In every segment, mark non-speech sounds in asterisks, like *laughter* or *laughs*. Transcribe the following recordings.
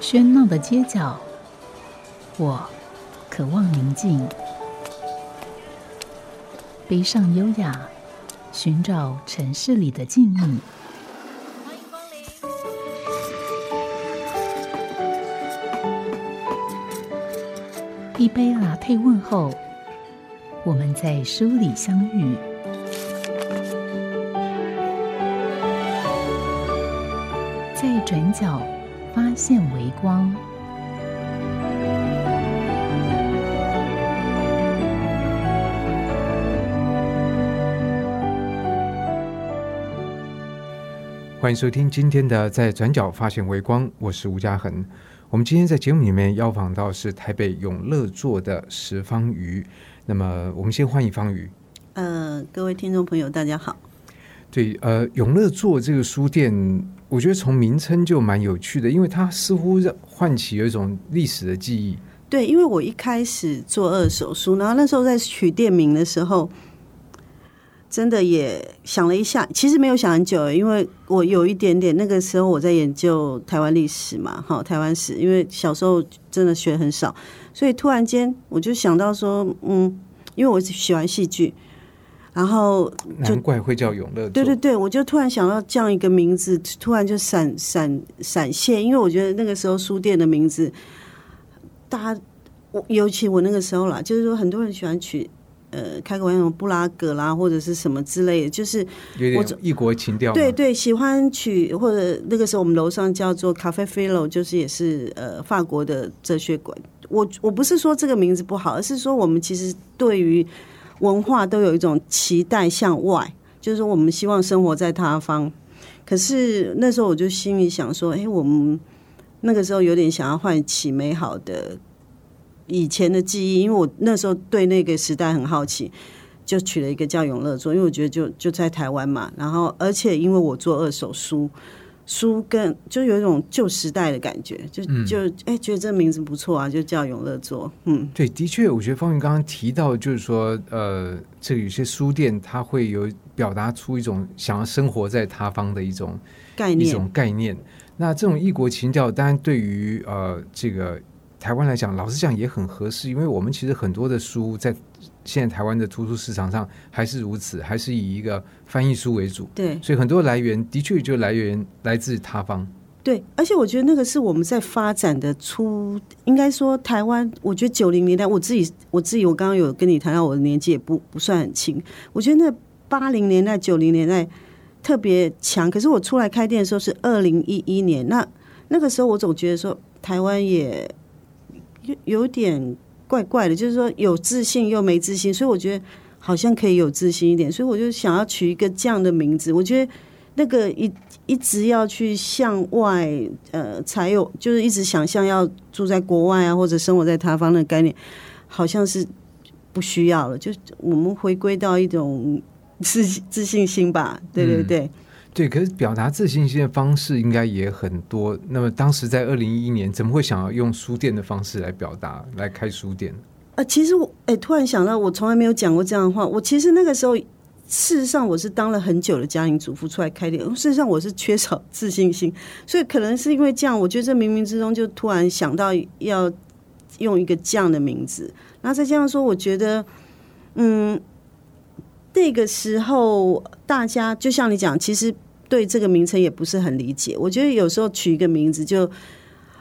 喧闹的街角，我渴望宁静；背上优雅，寻找城市里的静谧。欢迎光临。一杯拿铁问候，我们在书里相遇。在转角现微光。欢迎收听今天的《在转角发现微光》，我是吴嘉恒。我们今天在节目里面邀访到是台北永乐座的石方瑜。那么，我们先欢迎方瑜。呃，各位听众朋友，大家好。对，呃，永乐座这个书店，我觉得从名称就蛮有趣的，因为它似乎让唤起有一种历史的记忆。对，因为我一开始做二手书，然后那时候在取店名的时候，真的也想了一下，其实没有想很久，因为我有一点点那个时候我在研究台湾历史嘛，哈，台湾史，因为小时候真的学很少，所以突然间我就想到说，嗯，因为我喜欢戏剧。然后难怪会叫永乐。对对对，我就突然想到这样一个名字，突然就闪闪闪现，因为我觉得那个时候书店的名字，大家我尤其我那个时候啦，就是说很多人喜欢取呃开个玩笑布拉格啦或者是什么之类的，就是有点异国情调。对对，喜欢取或者那个时候我们楼上叫做咖啡菲楼，就是也是呃法国的哲学馆。我我不是说这个名字不好，而是说我们其实对于。文化都有一种期待向外，就是说我们希望生活在他方。可是那时候我就心里想说，哎，我们那个时候有点想要唤起美好的以前的记忆，因为我那时候对那个时代很好奇，就取了一个叫永乐座，因为我觉得就就在台湾嘛。然后而且因为我做二手书。书跟就有一种旧时代的感觉，就就哎，觉得这个名字不错啊，就叫永乐座。嗯，对，的确，我觉得方云刚刚提到，就是说，呃，这有些书店它会有表达出一种想要生活在他方的一种概念，一种概念。那这种异国情调，当然对于呃这个台湾来讲，老实讲也很合适，因为我们其实很多的书在。现在台湾的图书市场上还是如此，还是以一个翻译书为主。对，所以很多来源的确就来源来自他方。对，而且我觉得那个是我们在发展的初，应该说台湾，我觉得九零年代，我自己我自己，我刚刚有跟你谈到我的年纪也不不算很轻。我觉得那八零年代、九零年代特别强，可是我出来开店的时候是二零一一年，那那个时候我总觉得说台湾也有有点。怪怪的，就是说有自信又没自信，所以我觉得好像可以有自信一点，所以我就想要取一个这样的名字。我觉得那个一一直要去向外，呃，才有就是一直想象要住在国外啊，或者生活在他方的概念，好像是不需要了。就我们回归到一种自自信心吧，对对对。对，可是表达自信心的方式应该也很多。那么当时在二零一一年，怎么会想要用书店的方式来表达，来开书店？呃，其实我哎，突然想到，我从来没有讲过这样的话。我其实那个时候，事实上我是当了很久的家庭主妇出来开店。事实上我是缺少自信心，所以可能是因为这样，我觉得这冥冥之中就突然想到要用一个这样的名字。然后再这样说，我觉得，嗯，那个时候大家就像你讲，其实。对这个名称也不是很理解，我觉得有时候取一个名字就，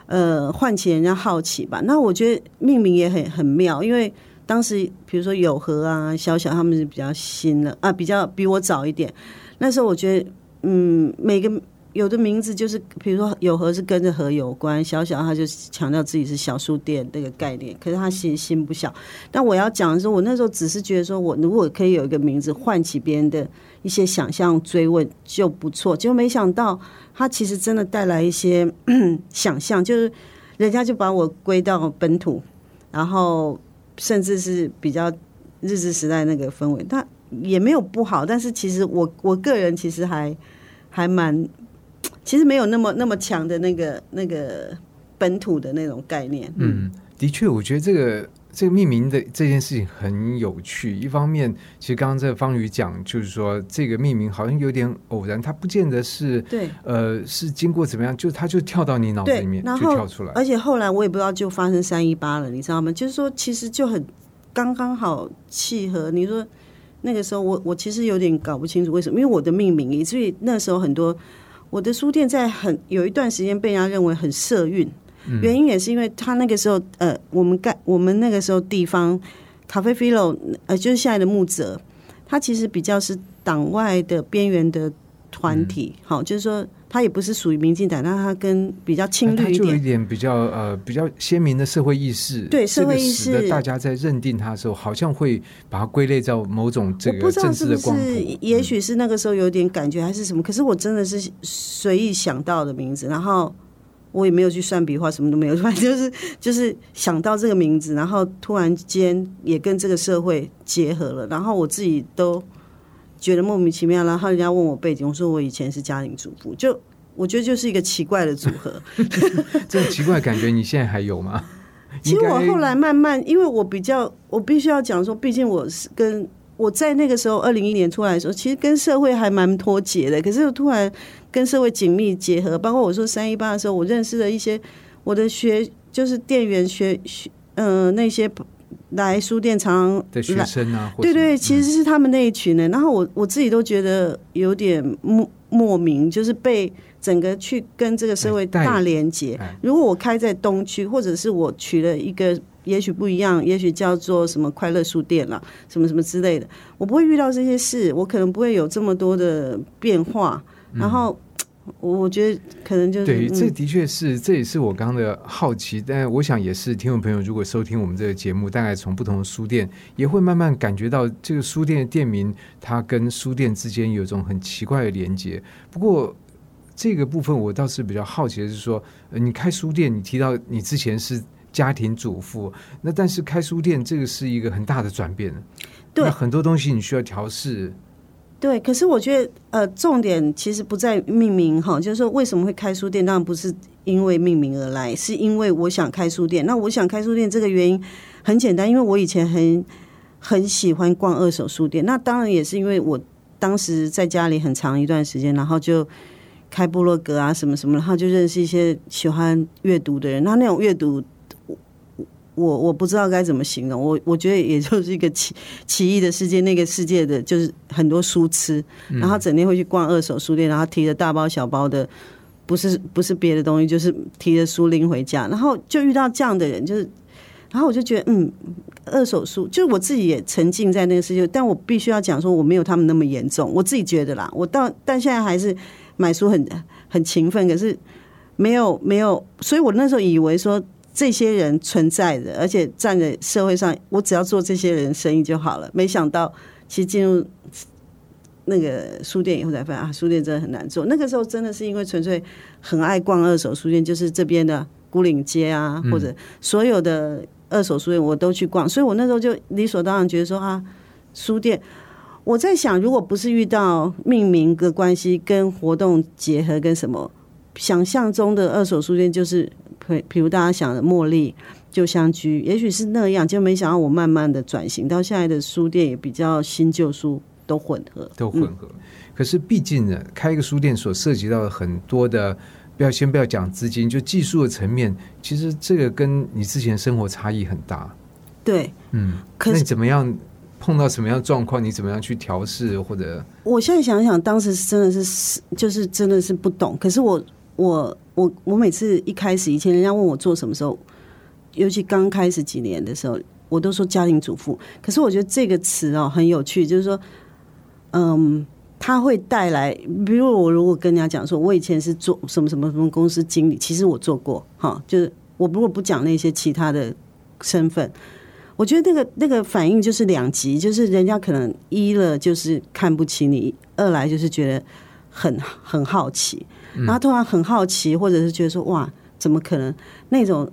呃，唤起人家好奇吧。那我觉得命名也很很妙，因为当时比如说有和啊、小小他们是比较新的啊，比较比我早一点。那时候我觉得，嗯，每个。有的名字就是，比如说有和是跟着和有关，小小他就强调自己是小书店这个概念，可是他心心不小。但我要讲的是，我那时候只是觉得说，我如果可以有一个名字唤起别人的一些想象追问就不错。结果没想到，他其实真的带来一些 *clears throat* 想象，就是人家就把我归到本土，然后甚至是比较日治时代那个氛围，他也没有不好。但是其实我我个人其实还还蛮。其实没有那么那么强的那个那个本土的那种概念。嗯，的确，我觉得这个这个命名的这件事情很有趣。一方面，其实刚刚这个方宇讲，就是说这个命名好像有点偶然，它不见得是对呃是经过怎么样，就它就跳到你脑子里面，就跳出来。而且后来我也不知道就发生三一八了，你知道吗？就是说其实就很刚刚好契合。你说那个时候我我其实有点搞不清楚为什么，因为我的命名，以至于那时候很多我的书店在很有一段时间被人家认为很社运。原因也是因为他那个时候，呃，我们盖我们那个时候地方咖啡 filo，呃，就是现在的木泽，他其实比较是党外的边缘的团体，好、就是说它也不是属于民进党，但他跟比较亲绿一点就有一点。点比较呃比较鲜明的社会意识，对社会意识大家在认定他的时候，好像会把它归类到某种这我个政治的光谱是，。也许是那个时候有点感觉还是什么，可是我真的是随意想到的名字，然后我也没有去算笔画，什么都没有，反正就是就是想到这个名字，然后突然间也跟这个社会结合了，然后我自己都觉得莫名其妙，然后人家问我背景，我说我以前是家庭主妇，就 *laughs* 我觉得就是一个奇怪的组合。*laughs* 这种奇怪感觉，你现在还有吗？*laughs* 其实我后来慢慢，因为我比较，我必须要讲说，毕竟我是跟我在那个时候二零一年出来的时候，其实跟社会还蛮脱节的。可是我突然跟社会紧密结合，包括我说三一八的时候，我认识了一些我的学，就是店员学学，呃，那些来书店常的学来生啊，对对，其实是他们那一群人。然后我我自己都觉得有点莫莫名，就是被整个去跟这个社会大连接哎。如果我开在东区，或者是我取了一个也许不一样，也许叫做什么快乐书店啦，什么什么之类的，我不会遇到这些事，我可能不会有这么多的变化。然后我我觉得可能就是对，这嗯的确是，这也是我刚刚的好奇。但我想也是听众朋友如果收听我们这个节目，大概从不同的书店，也会慢慢感觉到这个书店的店名，它跟书店之间有一种很奇怪的连接。不过这个部分我倒是比较好奇的是说，呃你开书店，你提到你之前是家庭主妇，那但是开书店这个是一个很大的转变，对那很多东西你需要调试。对，可是我觉得，呃，重点其实不在命名哈，就是说为什么会开书店，当然不是因为命名而来，是因为我想开书店。那我想开书店这个原因很简单，因为我以前很很喜欢逛二手书店，那当然也是因为我当时在家里很长一段时间，然后就开部落格啊什么什么，然后就认识一些喜欢阅读的人，那那种阅读。我我不知道该怎么形容，我我觉得也就是一个奇奇异的世界，那个世界的就是很多书痴，然后整天会去逛二手书店，然后提着大包小包的，不是不是别的东西，就是提着书拎回家，然后就遇到这样的人，就是，然后我就觉得，嗯，二手书，就是我自己也沉浸在那个世界，但我必须要讲说，我没有他们那么严重，我自己觉得啦，我到但现在还是买书很很勤奋，可是没有没有，所以我那时候以为说。这些人存在的，而且站在社会上，我只要做这些人生意就好了。没想到，其实进入那个书店以后才发现啊，书店真的很难做。那个时候真的是因为纯粹很爱逛二手书店，就是这边的古岭街啊，或者所有的二手书店我都去逛，所以我那时候就理所当然觉得说啊，书店。我在想，如果不是遇到命名的关系跟活动结合跟什么，想象中的二手书店就是，比比如大家想的茉莉旧香居，也许是那样，就没想到我慢慢的转型到现在的书店也比较新旧书都混合，都混合。可是毕竟呢，开一个书店所涉及到的很多的，不要先不要讲资金，就技术的层面，其实这个跟你之前生活差异很大。对，嗯，那可是你怎么样碰到什么样的状况，你怎么样去调试或者我现在想想，当时真的是就是真的是不懂。可是我我我我每次一开始以前人家问我做什么时候，尤其刚开始几年的时候，我都说家庭主妇。可是我觉得这个词哦很有趣，就是说，嗯，它会带来，比如我如果跟人家讲说，我以前是做什么什么什么公司经理，其实我做过哈，就是我如果不讲那些其他的身份。我觉得那个那个反应就是两极，就是人家可能一了就是看不起你，二来就是觉得很很好奇，然后突然很好奇，或者是觉得说哇，怎么可能那种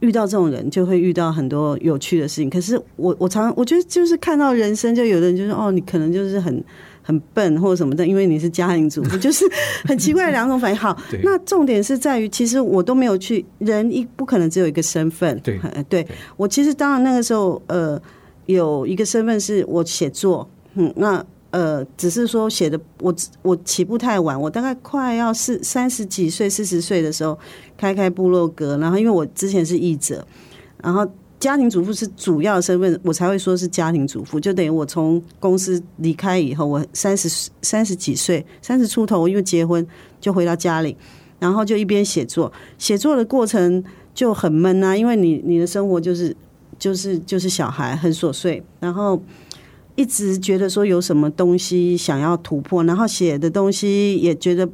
遇到这种人，就会遇到很多有趣的事情。可是我我常我觉得就是看到人生，就有的人就是哦，你可能就是很 *laughs* 很笨或者什么的，因为你是家庭主妇，就是很奇怪的两种反应。好，那重点是在于，其实我都没有去，人一不可能只有一个身份。对我其实当然那个时候呃有一个身份是我写作，嗯，那呃只是说写的我我起步太晚，我大概快要四三十几岁四十岁的时候开开部落格，然后因为我之前是译者，然后。家庭主妇是主要身份，我才会说是家庭主妇，就等于我从公司离开以后，我三十三十几岁，三十出头，因为结婚就回到家里，然后就一边写作，写作的过程就很闷啊，因为你你的生活就是就是就是小孩很琐碎，然后一直觉得说有什么东西想要突破，然后写的东西也觉得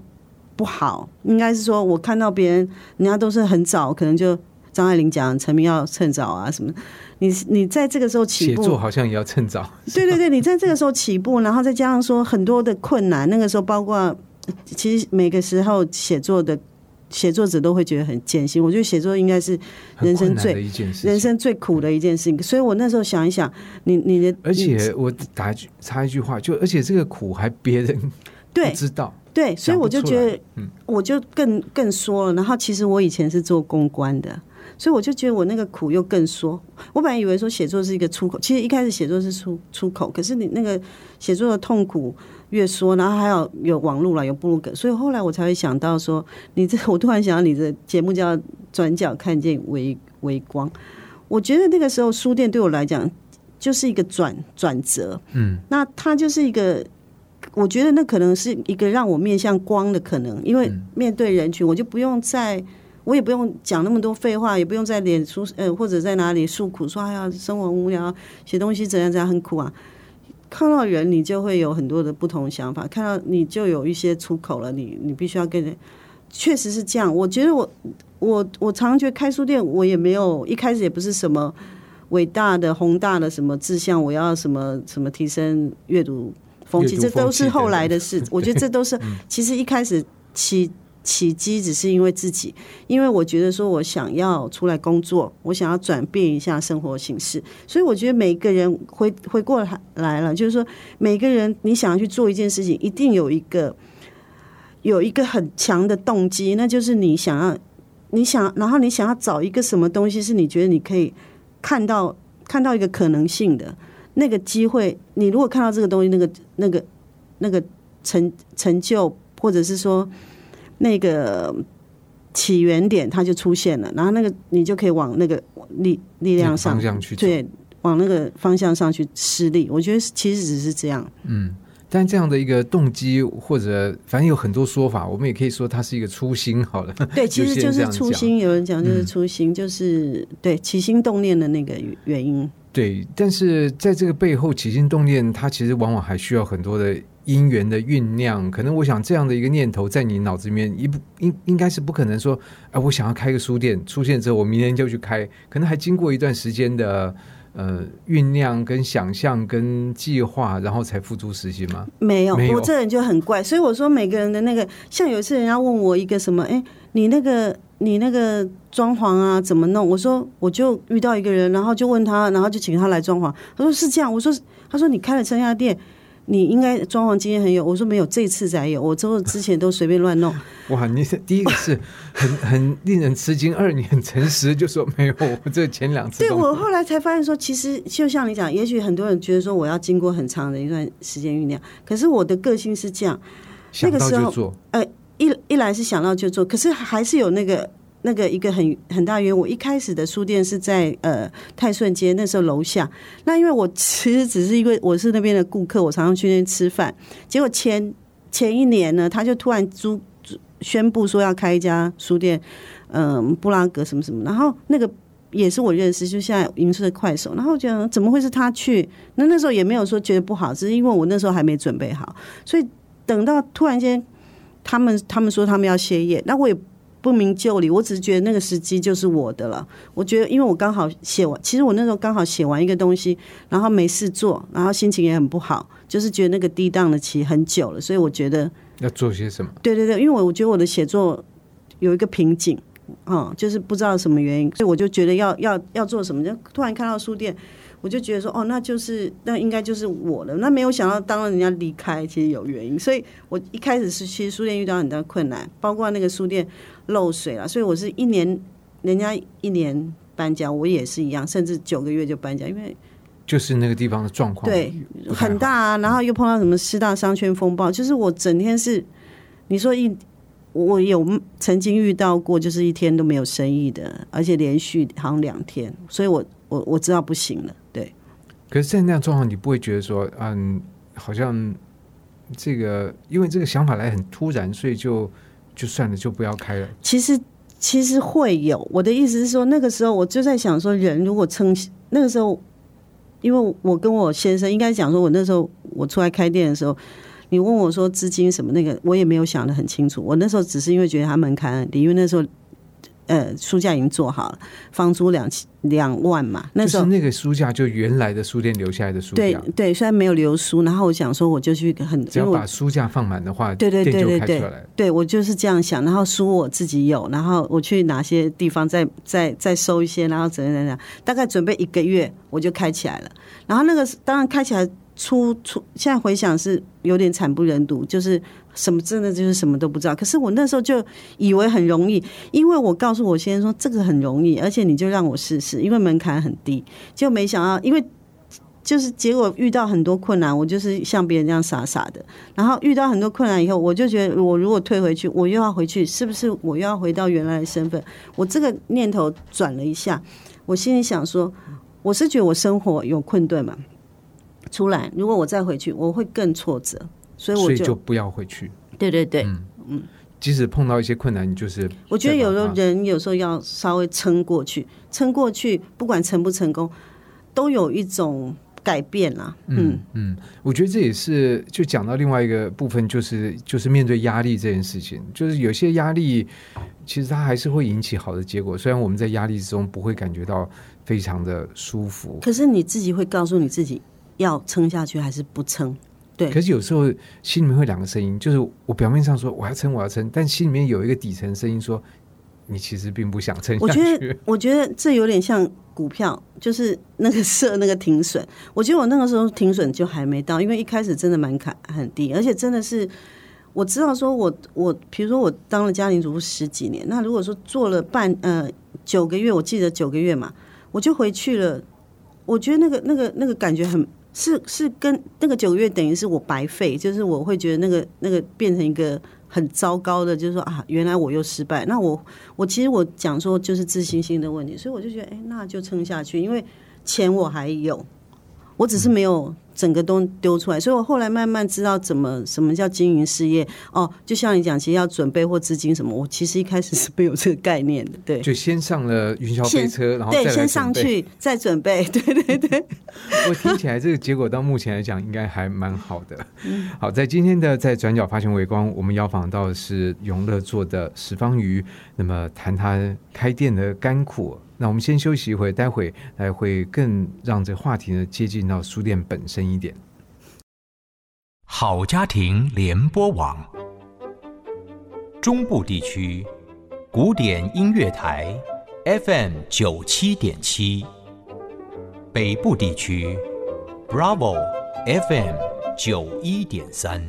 不好，应该是说我看到别人人家都是很早，可能就张爱玲讲成名要趁早啊什么，你你在这个时候起步写步，作好像也要趁早。对对对，你在这个时候起步，然后再加上说很多的困难，那个时候包括其实每个时候写作的写作者都会觉得很艰辛。我觉得写作应该是人生最人生最苦的一件事情，所以我那时候想一想，你你的而且我打一句插一句话，就而且这个苦还别人对不知道，对，所以我就觉得嗯，我就更更说了。然后其实我以前是做公关的，所以我就觉得我那个苦又更说。我本来以为说写作是一个出口，其实一开始写作是出出口，可是你那个写作的痛苦越说，然后还有有网络了，有部落格，所以后来我才会想到说，你这我突然想到你的节目叫《转角看见微微光》，我觉得那个时候书店对我来讲就是一个转转折，嗯，那它就是一个。我觉得那可能是一个让我面向光的可能，因为嗯面对人群，我就不用再，我也不用讲那么多废话，也不用在脸书呃或者在哪里诉苦说哎呀生活无聊，写东西怎样怎样很苦啊。看到人，你就会有很多的不同想法，看到你就有一些出口了，你你必须要跟人，确实是这样。我觉得我我我常常觉得开书店，我也没有一开始也不是什么伟大的宏大的什么志向，我要什么什么提升阅读风气，这都是后来的事。我觉得这都是其实一开始起起机只是因为自己，因为我觉得说我想要出来工作，我想要转变一下生活形式，所以我觉得每个人回回过来了，就是说每个人你想要去做一件事情，一定有一个有一个很强的动机，那就是你想要你想，然后你想要找一个什么东西是你觉得你可以看到看到一个可能性的那个机会，你如果看到这个东西，那个那个那个成成就，或者是说那个起源点，它就出现了，然后那个你就可以往那个力力量上方向去。对，往那个方向上去施力。我觉得其实只是这样，嗯，但这样的一个动机或者反正有很多说法，我们也可以说它是一个初心好了。*laughs* 对，其实就是初心。有人讲就是嗯初心，就是对起心动念的那个原因。对，但是在这个背后起心动念，它其实往往还需要很多的因缘的酝酿。可能我想这样的一个念头在你脑子里面，一不应应该是不可能说，哎、我想要开个书店，出现之后我明天就去开，可能还经过一段时间的呃酝酿、跟想象、跟计划，然后才付诸实行吗？没有，没有我这人就很怪，所以我说每个人的那个，像有一次人家问我一个什么，哎、你那个你那个装潢啊怎么弄？我说我就遇到一个人，然后就问他，然后就请他来装潢。他说是这样，我说他说你开了这家店。你应该装潢经验很有，我说没有，这次才有，我之后之前都随便乱弄。*laughs* 哇，你是第一个是很很令人吃惊，二你很诚实，就说没有，我这前两次对我后来才发现说，其实就像你讲，也许很多人觉得说我要经过很长的一段时间酝酿，可是我的个性是这样，想那个时候到就做，一一来是想到就做，可是还是有那个那个一个很很大原因。我一开始的书店是在呃泰顺街，那时候楼下。那因为我其实只是因为我是那边的顾客，我常常去那边吃饭。结果前前一年呢，他就突然租宣布说要开一家书店，嗯、布拉格什么什么，然后那个。也是我认识，就现在营社的快手，然后觉得怎么会是他去？那那时候也没有说觉得不好，只是因为我那时候还没准备好，所以等到突然间他们他们说他们要歇业，那我也不明就里，我只是觉得那个时机就是我的了。我觉得，因为我刚好写完，其实我那时候刚好写完一个东西，然后没事做，然后心情也很不好，就是觉得那个低档的期很久了，所以我觉得，要做些什么？对对对，因为我我觉得我的写作有一个瓶颈。嗯，就是不知道什么原因，所以我就觉得要要要做什么，就突然看到书店，我就觉得说，哦，那就是那应该就是我了。那没有想到，当人家离开，其实有原因。所以我一开始是其实书店遇到很大困难，包括那个书店漏水了，所以我是一年人家一年搬家，我也是一样，甚至九个月就搬家，因为就是那个地方的状况对很大啊，然后又碰到什么师大商圈风暴，就是我整天是，你说一，我有曾经遇到过，就是一天都没有生意的，而且连续好像两天，所以我我我知道不行了，对，可是，在那样状况，你不会觉得说，嗯，好像这个，因为这个想法来很突然，所以就就算了，就不要开了。其实其实会有，我的意思是说，那个时候我就在想说，人如果撑，那个时候，因为我跟我先生应该讲说，我那时候我出来开店的时候。你问我说资金什么那个，我也没有想得很清楚。我那时候只是因为觉得他门槛很低，因为那时候，呃，书架已经做好了，房租两千两万嘛。那时候就是那个书架，就原来的书店留下来的书对架，对对，虽然没有留书，然后我想说我就去很，只要把书架放满的话，对对对对对开出来。对我就是这样想，然后书我自己有，然后我去哪些地方再再再收一些，然后怎样怎样，大概准备一个月我就开起来了。然后那个当然开起来出出，现在回想是有点惨不忍睹，就是什么真的就是什么都不知道。可是我那时候就以为很容易，因为我告诉我先生说这个很容易，而且你就让我试试，因为门槛很低，就没想到因为。就是结果遇到很多困难，我就是像别人这样傻傻的，然后遇到很多困难以后，我就觉得我如果退回去，我又要回去，是不是我又要回到原来的身份？我这个念头转了一下，我心里想说，我是觉得我生活有困顿嘛，出来如果我再回去，我会更挫折，所以我就不要回去。对对对，嗯。嗯。即使碰到一些困难，你就是我觉得有的再把它人有时候要稍微撑过去，撑过去，不管成不成功，都有一种改变啦。嗯，嗯，我觉得这也是就讲到另外一个部分，就是就是面对压力这件事情，就是有些压力其实它还是会引起好的结果，虽然我们在压力之中不会感觉到非常的舒服，可是你自己会告诉你自己要撑下去还是不撑？对可是有时候心里面会两个声音，就是我表面上说我要撑我要撑，但心里面有一个底层声音说你其实并不想撑下我觉得去。*laughs* 我觉得这有点像股票，就是那个设那个停损。我觉得我那个时候停损就还没到，因为一开始真的门槛很低，而且真的是我知道说我我，比如说我当了家庭主妇十几年，那如果说做了半呃九个月，我记得九个月嘛，我就回去了。我觉得那个那个那个感觉很是是跟那个九个月等于是我白费，就是我会觉得那个那个变成一个很糟糕的，就是说啊，原来我又失败。那我我其实我讲说就是自信心的问题，所以我就觉得哎，那就撑下去，因为钱我还有，我只是没有整个都丢出来，所以我后来慢慢知道怎么什么叫经营事业。哦，就像你讲，其实要准备或资金什么，我其实一开始是没有这个概念的，对。就先上了云霄飞车，然后对，再先上。去，再准备。对对对，我 *laughs* 听起来这个结果到目前来讲应该还蛮好的。嗯好，在今天的在转角发现微光，我们邀访到的是永乐做的石方鱼，那么谈他开店的甘苦。那我们先休息一会，待会来会更让这个话题呢接近到书店本身一点。好家庭联播网，中部地区古典音乐台 FM 九七点七，北部地区 Bravo FM 九一点三。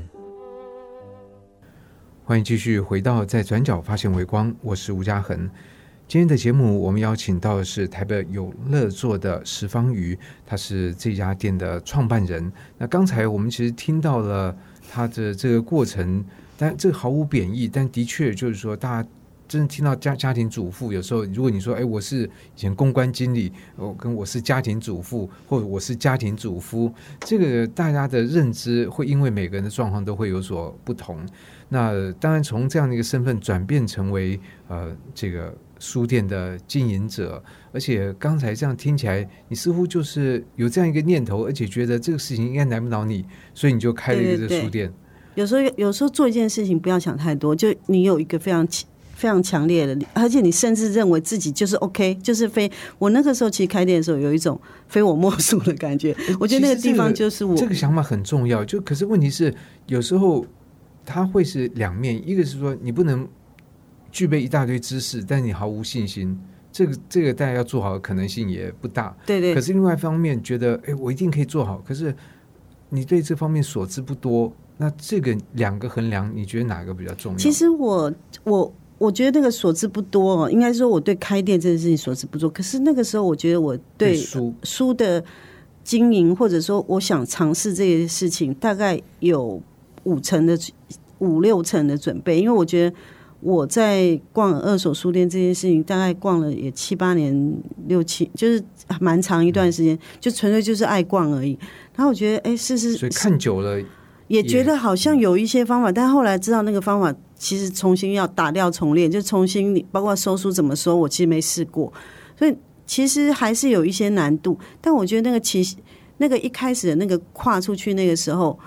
欢迎继续回到在转角发现微光，我是吴嘉恒。今天的节目，我们邀请到的是台北有乐座的石方鱼，他是这家店的创办人。那刚才我们其实听到了他的这个过程，但这个毫无贬义，但的确就是说，大家真的听到家家庭主妇，有时候如果你说，哎，我是以前公关经理，我跟我是家庭主妇，或者我是家庭主夫，这个大家的认知会因为每个人的状况都会有所不同。那当然，从这样的一个身份转变成为呃这个书店的经营者，而且刚才这样听起来，你似乎就是有这样一个念头，而且觉得这个事情应该难不倒你，所以你就开了一个书店。有时候有时候做一件事情不要想太多，就你有一个非常强非常强烈的，而且你甚至认为自己就是 OK，就是非我那个时候其实开店的时候有一种非我莫属的感觉，我觉得那个地方就是我。这个想法很重要，就可是问题是，有时候它会是两面，一个是说你不能具备一大堆知识，但你毫无信心，这个这个大家要做好的可能性也不大。对对可是另外一方面，觉得哎，我一定可以做好，可是你对这方面所知不多，那这个两个衡量，你觉得哪个比较重要？其实我我我觉得那个所知不多哦，应该说我对开店这件事情所知不多。可是那个时候，我觉得我对书书的经营，或者说我想尝试这些事情，大概有五成的五六成的准备，因为我觉得我在逛二手书店这件事情，大概逛了也七八年、六七，就是蛮长一段时间，就纯粹就是爱逛而已。然后我觉得，哎，试试所以看久了，也觉得好像有一些方法，但后来知道那个方法其实重新要打掉重练，就重新你包括收书怎么收，我其实没试过，所以其实还是有一些难度。但我觉得那个其实那个一开始的那个跨出去那个时候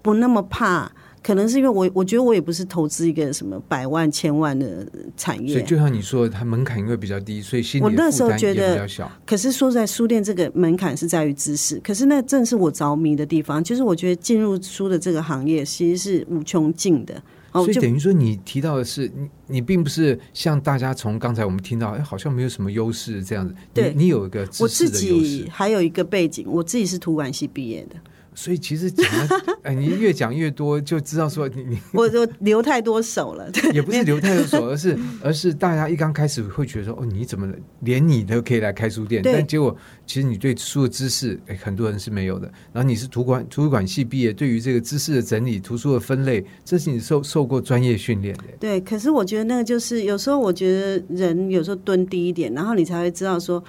不那么怕，可能是因为我我觉得我也不是投资一个什么百万千万的产业，所以就像你说，它门槛因为比较低，所以心我那时候觉得比较小。可是说在书店这个门槛是在于知识，可是那正是我着迷的地方，就是我觉得进入书的这个行业其实是无穷尽的。哦，所以等于说，你提到的是你，你并不是像大家从刚才我们听到，哎，好像没有什么优势这样子。对你你有一个我自知识的优势，己还有一个背景，我自己是图管系毕业的，所以其实讲了，*laughs* 哎，你越讲越多，就知道说你你我我留太多手了。对也不是留太多手，而是 *laughs* 而是大家一刚开始会觉得说，哦，你怎么连你都可以来开书店？但结果其实你对书的知识，哎，很多人是没有的。然后你是图馆图书馆系毕业，对于这个知识的整理、图书的分类，这是你受受过专业训练的。对，可是我觉得那个就是有时候，我觉得人有时候蹲低一点，然后你才会知道说，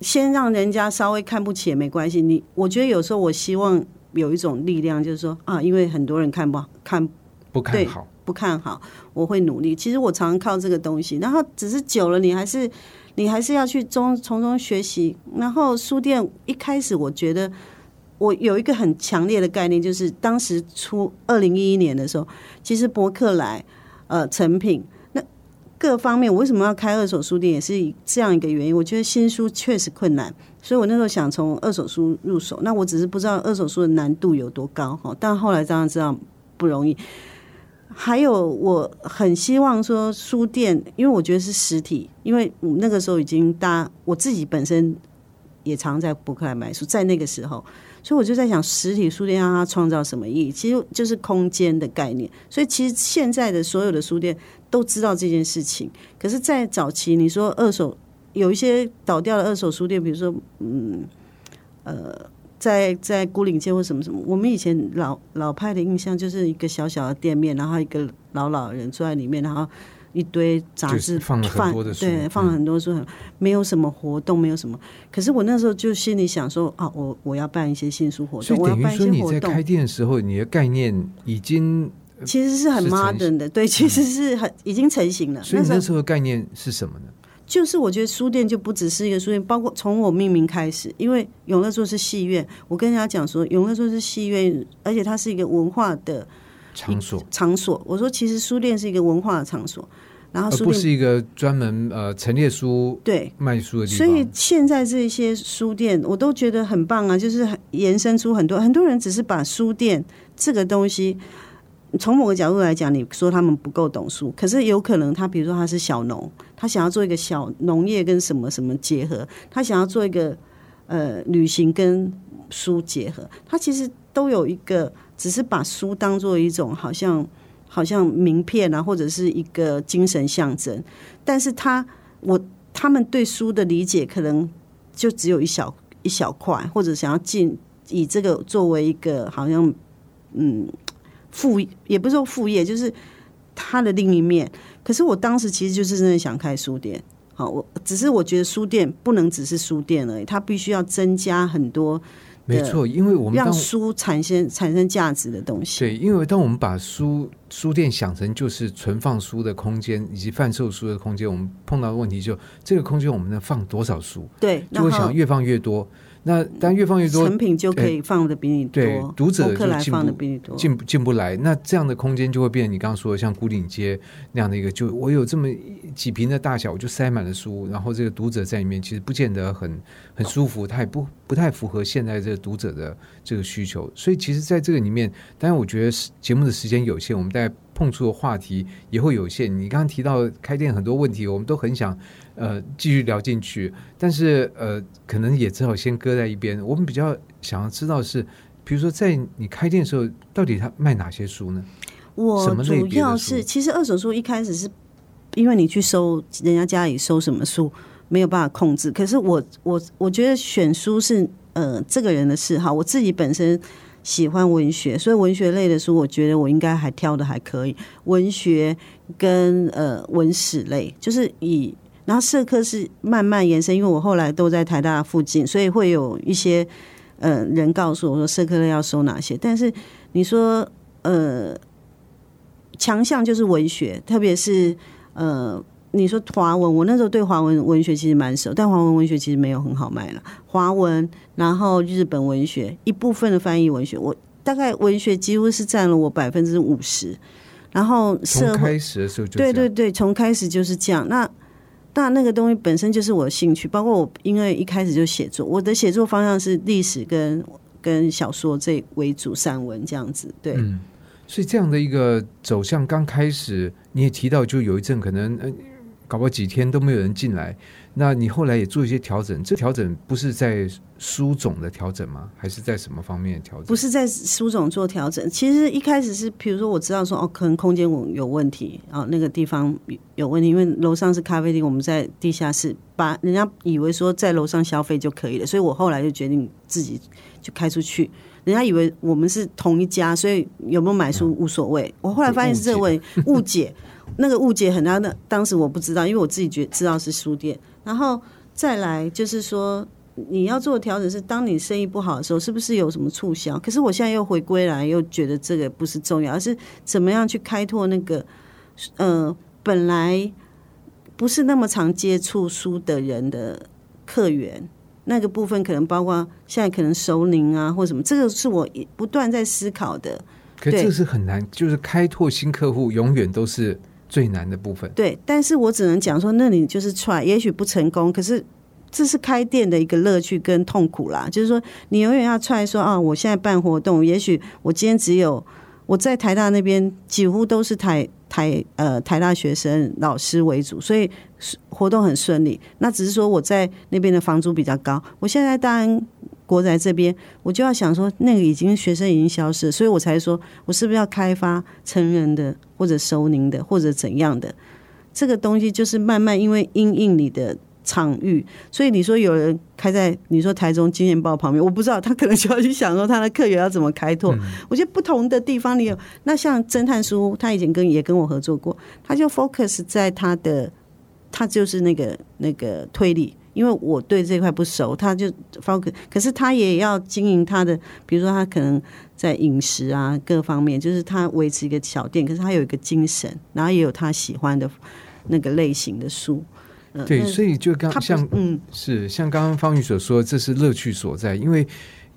先让人家稍微看不起也没关系。你我觉得有时候我希望有一种力量，就是说啊，因为很多人看不看不看对好，不看好，我会努力。其实我常常靠这个东西，然后只是久了，你还是你还是要去中从中学习。然后书店一开始，我觉得我有一个很强烈的概念，就是当时出二零一一年的时候，其实博客来、呃成品那各方面，我为什么要开二手书店，也是这样一个原因。我觉得新书确实困难。所以我那时候想从二手书入手，那我只是不知道二手书的难度有多高哈，但后来当然知道不容易。还有，我很希望说书店，因为我觉得是实体，因为我那个时候已经大，我自己本身也常在博客来买书，在那个时候，所以我就在想，实体书店让它创造什么意义？其实就是空间的概念。所以其实现在的所有的书店都知道这件事情，可是，在早期，你说二手有一些倒掉的二手书店，比如说，嗯，呃。在在孤岭街或什么什么，我们以前老老派的印象就是一个小小的店面，然后一个老老人坐在里面，然后一堆杂就是志放了很多的书对，嗯放了很多书，没有什么活动，没有什么。可是我那时候就心里想说啊，我我要办一些新书活动，我要所以等于办一些活说你在开，店的时候，你的概念已经，其实是很 modern 的，对，其实是很已经成型了。所以那时候的概念是什么呢？就是我觉得书店就不只是一个书店，包括从我命名开始，因为永乐座是戏院，我跟人家讲说永乐座是戏院，而且它是一个文化的场所，场所。我说其实书店是一个文化的场所，然后而不书店是一个专门呃陈列书对。卖书的地方所以方。现在这些书店我都觉得很棒啊，就是很延伸出很多很多人只是把书店这个东西，从某个角度来讲，你说他们不够懂书，可是有可能他比如说他是小农，他想要做一个小农业跟什么什么结合，他想要做一个呃旅行跟书结合，他其实都有一个，只是把书当做一种好像好像名片啊，或者是一个精神象征，但是他我他们对书的理解可能就只有一小一小块，或者想要进以这个作为一个好像嗯副也不是说副业，就是它的另一面。可是我当时其实就是真的想开书店。好，我只是我觉得书店不能只是书店而已，它必须要增加很多没错，因为我们让书产生产生价值的东西。对，因为当我们把书书店想成就是存放书的空间以及贩售书的空间，我们碰到的问题就这个空间我们能放多少书，对，就会想越放越多。那但越放越多，成品就可以放的比你多，对读者就进放的比你多。进不进不来，那这样的空间就会变成你刚刚说的像孤岭街那样的一个，就我有这么几瓶的大小，我就塞满了书，然后这个读者在里面其实不见得很很舒服，它也不不太符合现在这个读者的这个需求。所以其实在这个里面，当然我觉得是节目的时间有限，我们在碰触的话题也会有限。你刚刚提到开店很多问题，我们都很想呃继续聊进去，但是呃可能也只好先搁在一边。我们比较想要知道是，比如说在你开店的时候，到底他卖哪些书呢？我主要是，其实二手书一开始是因为你去收人家家里收什么书没有办法控制，可是我我我觉得选书是呃这个人的嗜好，我自己本身喜欢文学，所以文学类的书我觉得我应该还挑的还可以，文学跟呃文史类就是以。然后社科是慢慢延伸，因为我后来都在台大附近，所以会有一些呃人告诉我说社科类要收哪些。但是你说呃强项就是文学，特别是呃，你说华文，我那时候对华文文学其实蛮熟，但华文文学其实没有很好卖了。华文，然后日本文学，一部分的翻译文学，我大概文学几乎是占了我百分之五十，然后社会开始的时候对对对，从开始就是这样。那那那个东西本身就是我的兴趣，包括我因为一开始就写作，我的写作方向是历史跟跟小说这为主，散文这样子。对，嗯，所以这样的一个走向刚开始，你也提到，就有一阵可能呃，搞不好几天都没有人进来。那你后来也做一些调整，这调整不是在书种的调整吗？还是在什么方面的调整？不是在书种做调整，其实一开始是，比如说我知道说哦，可能空间有有问题哦，那个地方有问题，因为楼上是咖啡厅，我们在地下室，把人家以为说在楼上消费就可以了，所以我后来就决定自己就开出去。人家以为我们是同一家，所以有没有买书无所谓。我后来发现是这个问误解，那个误解很大。那当时我不知道，因为我自己觉知道是书店，然后再来就是说。你要做的调整是，当你生意不好的时候，是不是有什么促销？可是我现在又回归来，又觉得这个不是重要，而是怎么样去开拓那个呃，本来不是那么常接触书的人的客源。那个部分可能包括现在可能熟龄啊，或什么，这个是我不断在思考的。可这是很难，就是开拓新客户，永远都是最难的部分。对，但是我只能讲说，那你就是 try，也许不成功，可是这是开店的一个乐趣跟痛苦啦。就是说，你永远要 try 说啊，我现在办活动，也许我今天只有我在台大那边几乎都是台台呃台大学生老师为主，所以活动很顺利。那只是说我在那边的房租比较高，我现在当然国宅这边，我就要想说，那个已经学生已经消失，所以我才说我是不是要开发成人的或者熟龄的或者怎样的这个东西，就是慢慢因为因应你的。场域，所以你说有人开在你说台中金钱豹旁边，我不知道他可能就要去想说他的客源要怎么开拓。我觉得不同的地方你有，那像侦探书，他以前跟也跟我合作过，他就 focus 在他的，他就是那个那个推理，因为我对这块不熟，他就 focus，可是他也要经营他的，比如说他可能在饮食啊各方面，就是他维持一个小店，可是他有一个精神，然后也有他喜欢的那个类型的书。嗯对，所以就刚像嗯是像刚刚方宇所说，这是乐趣所在，因为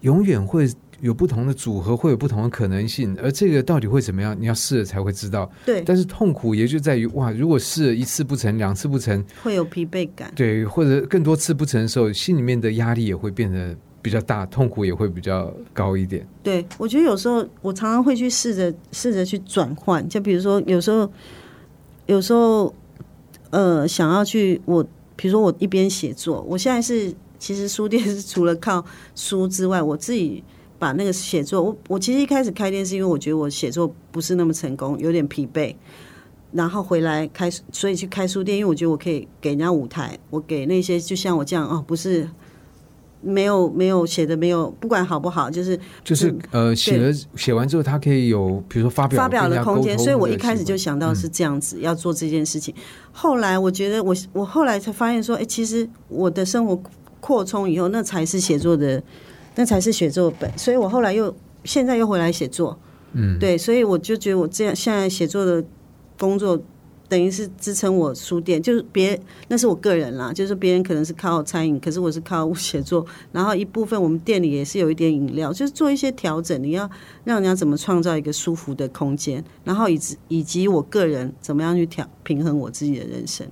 永远会有不同的组合，会有不同的可能性，而这个到底会怎么样，你要试了才会知道。对但是痛苦也就在于哇，如果试了一次不成，两次不成，会有疲惫感。对，或者更多次不成的时候，心里面的压力也会变得比较大，痛苦也会比较高一点。对，我觉得有时候我常常会去试着试着去转换，就比如说有时候有时候呃想要去我，比如说我一边写作，我现在是其实书店是除了靠书之外，我自己把那个写作，我我其实一开始开店是因为我觉得我写作不是那么成功，有点疲惫。然后回来开，所以去开书店，因为我觉得我可以给人家舞台，我给那些就像我这样哦，不是没有没有写的没有，不管好不好，就是就是嗯呃，写了写完之后，他可以有比如说发表发表的空间，所以我一开始就想到是这样子、要做这件事情。后来我觉得我我后来才发现说，哎、其实我的生活扩充以后，那才是写作的，那才是写作本。所以我后来又现在又回来写作，嗯，对，所以我就觉得我这样现在写作的工作。等于是支撑我书店，就是别那是我个人啦，就是别人可能是靠餐饮，可是我是靠 *laughs* 写作，然后一部分我们店里也是有一点饮料，就是做一些调整。你要让人家怎么创造一个舒服的空间，然后以及以及我个人怎么样去调平衡我自己的人生。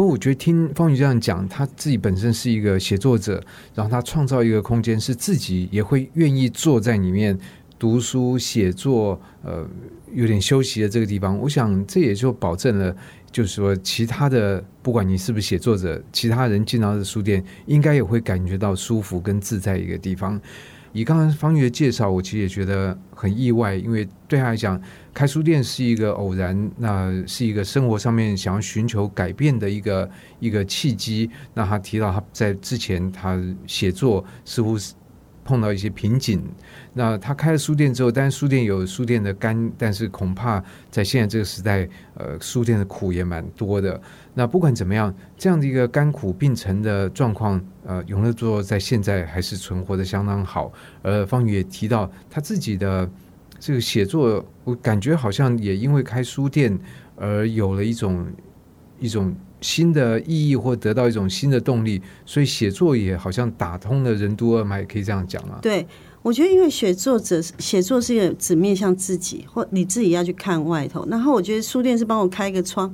不过我觉得听方宇这样讲，他自己本身是一个写作者，然后他创造一个空间，是自己也会愿意坐在里面读书写作，呃，有点休息的这个地方。我想这也就保证了，就是说其他的，不管你是不是写作者，其他人进到这书店，应该也会感觉到舒服跟自在一个地方。以刚才方宇的介绍，我其实也觉得很意外，因为对他来讲，开书店是一个偶然，那是一个生活上面想要寻求改变的一个一个契机。那他提到他在之前他写作似乎是碰到一些瓶颈，那他开了书店之后，但是书店有书店的甘，但是恐怕在现在这个时代，呃，书店的苦也蛮多的。那不管怎么样，这样的一个甘苦并存的状况，呃，永乐座在现在还是存活的相当好。而方宇也提到他自己的这个写作，我感觉好像也因为开书店而有了一种一种新的意义，或得到一种新的动力，所以写作也好像打通了任督二脉，可以这样讲吗？对，我觉得因为写作者写作是一个只面向自己，或你自己要去看外头。然后我觉得书店是帮我开一个窗，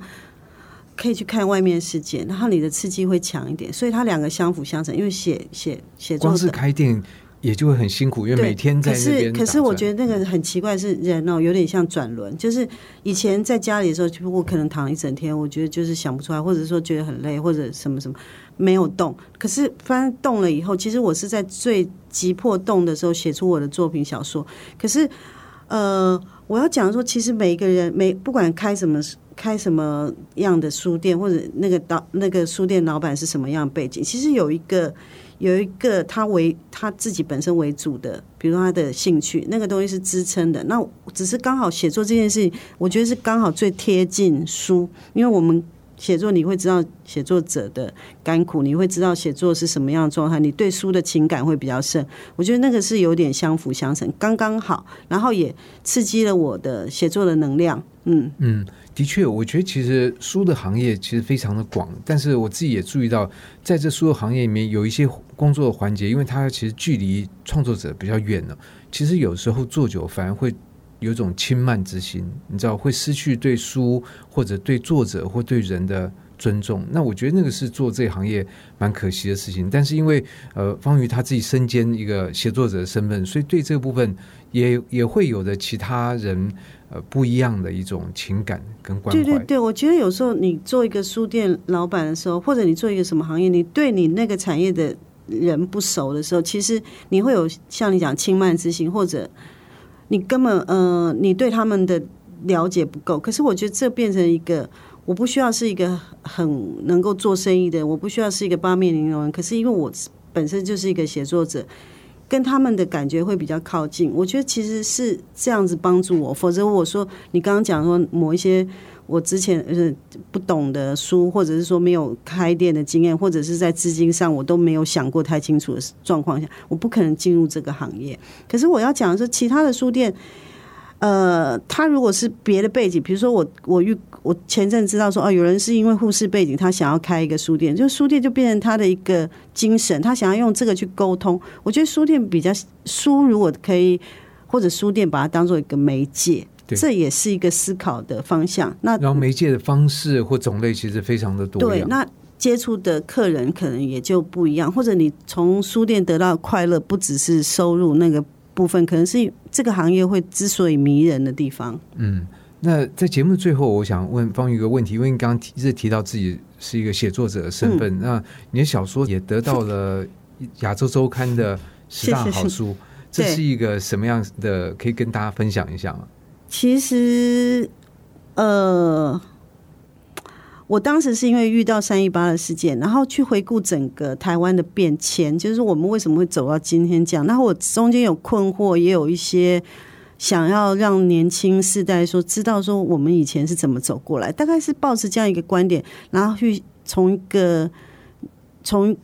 可以去看外面世界，然后你的刺激会强一点，所以它两个相辅相成。因为写写写作光是者。开店也就会很辛苦，因为每天在可是那边可是。可是我觉得那个很奇怪，是人哦，有点像转轮。就是以前在家里的时候，就我可能躺一整天，我觉得就是想不出来，或者说觉得很累，或者什么什么没有动。可是发现动了以后，其实我是在最急迫动的时候写出我的作品小说。可是呃，我要讲说，其实每一个人每不管开什么。开什么样的书店，或者那个导那个书店老板是什么样的背景？其实有一个有一个他为他自己本身为主的，比如他的兴趣，那个东西是支撑的。那只是刚好写作这件事情，我觉得是刚好最贴近书，因为我们写作你会知道写作者的甘苦，你会知道写作是什么样的状态，你对书的情感会比较深。我觉得那个是有点相辅相成，刚刚好，然后也刺激了我的写作的能量。嗯，嗯，的确，我觉得其实书的行业其实非常的广，但是我自己也注意到，在这书的行业里面有一些工作的环节，因为它其实距离创作者比较远了，其实有时候做久反而会有种轻慢之心，你知道，会失去对书或者对作者或对人的。尊重，那我觉得那个是做这行业蛮可惜的事情。但是因为呃，方瑜他自己身兼一个写作者的身份，所以对这个部分也也会有着其他人呃不一样的一种情感跟关怀。对对对，我觉得有时候你做一个书店老板的时候，或者你做一个什么行业，你对你那个产业的人不熟的时候，其实你会有像你讲轻慢之心，或者你根本呃，你对他们的了解不够。可是我觉得这变成一个。我不需要是一个很能够做生意的，我不需要是一个八面玲珑。可是因为我本身就是一个写作者，跟他们的感觉会比较靠近。我觉得其实是这样子帮助我，否则我说你刚刚讲说某一些我之前呃不懂的书，或者是说没有开店的经验，或者是在资金上我都没有想过太清楚的状况下，我不可能进入这个行业。可是我要讲的是，其他的书店。呃，他如果是别的背景，比如说我我遇我前阵知道说哦，有人是因为护士背景，他想要开一个书店，就书店就变成他的一个精神，他想要用这个去沟通。我觉得书店比较书，如果可以或者书店把它当做一个媒介，这也是一个思考的方向。那然后媒介的方式或种类其实非常的多对，那接触的客人可能也就不一样，或者你从书店得到快乐，不只是收入那个。部分可能是这个行业会之所以迷人的地方。嗯，那在节目最后，我想问方宇一个问题，因为你刚刚一直提到自己是一个写作者的身份，那你的小说也得到了亚洲周刊的十大好书，这是一个什么样的？可以跟大家分享一下吗？其实，呃。我当时是因为遇到三一八的事件，然后去回顾整个台湾的变迁，就是我们为什么会走到今天这样。然后我中间有困惑，也有一些想要让年轻世代说知道说我们以前是怎么走过来，大概是抱着这样一个观点，然后去从一个从。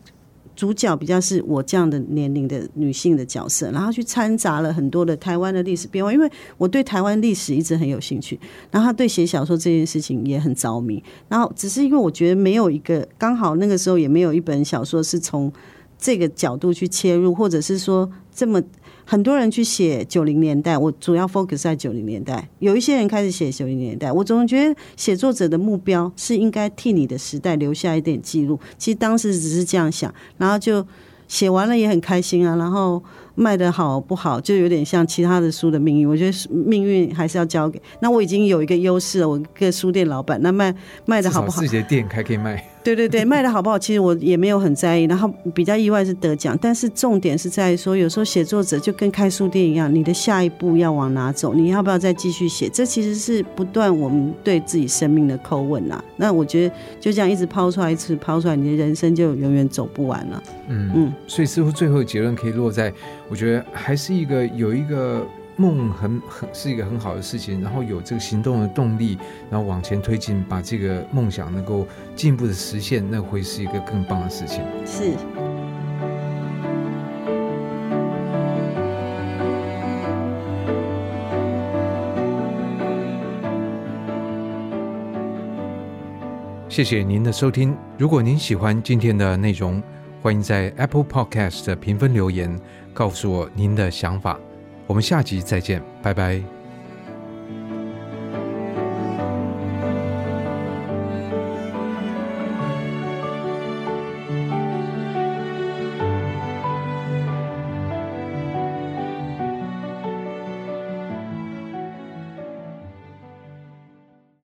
主角比较是我这样的年龄的女性的角色，然后去掺杂了很多的台湾的历史变化，因为我对台湾历史一直很有兴趣，然后他对写小说这件事情也很着迷，然后只是因为我觉得没有一个刚好那个时候也没有一本小说是从这个角度去切入，或者是说这么。很多人去写九零年代，我主要 focus 在九零年代。有一些人开始写九零年代，我总觉得写作者的目标是应该替你的时代留下一点记录。其实当时只是这样想，然后就写完了也很开心啊。然后卖的好不好，就有点像其他的书的命运。我觉得命运还是要交给。那我已经有一个优势了，我一个书店老板，那卖卖的好不好？自己的店还可以卖。对对对，*laughs* 卖的好不好，其实我也没有很在意。然后比较意外是得奖，但是重点是在于说，有时候写作者就跟开书店一样，你的下一步要往哪走？你要不要再继续写？这其实是不断我们对自己生命的叩问呐。那我觉得就这样一直抛出来，一直抛出来，你的人生就永远走不完了。嗯嗯，所以似乎最后结论可以落在，我觉得还是一个有一个。梦很很是一个很好的事情，然后有这个行动的动力，然后往前推进，把这个梦想能够进一步的实现，那会是一个更棒的事情。是。谢谢您的收听。如果您喜欢今天的内容，欢迎在 Apple Podcast 的评分留言，告诉我您的想法。我们下集再见，拜拜。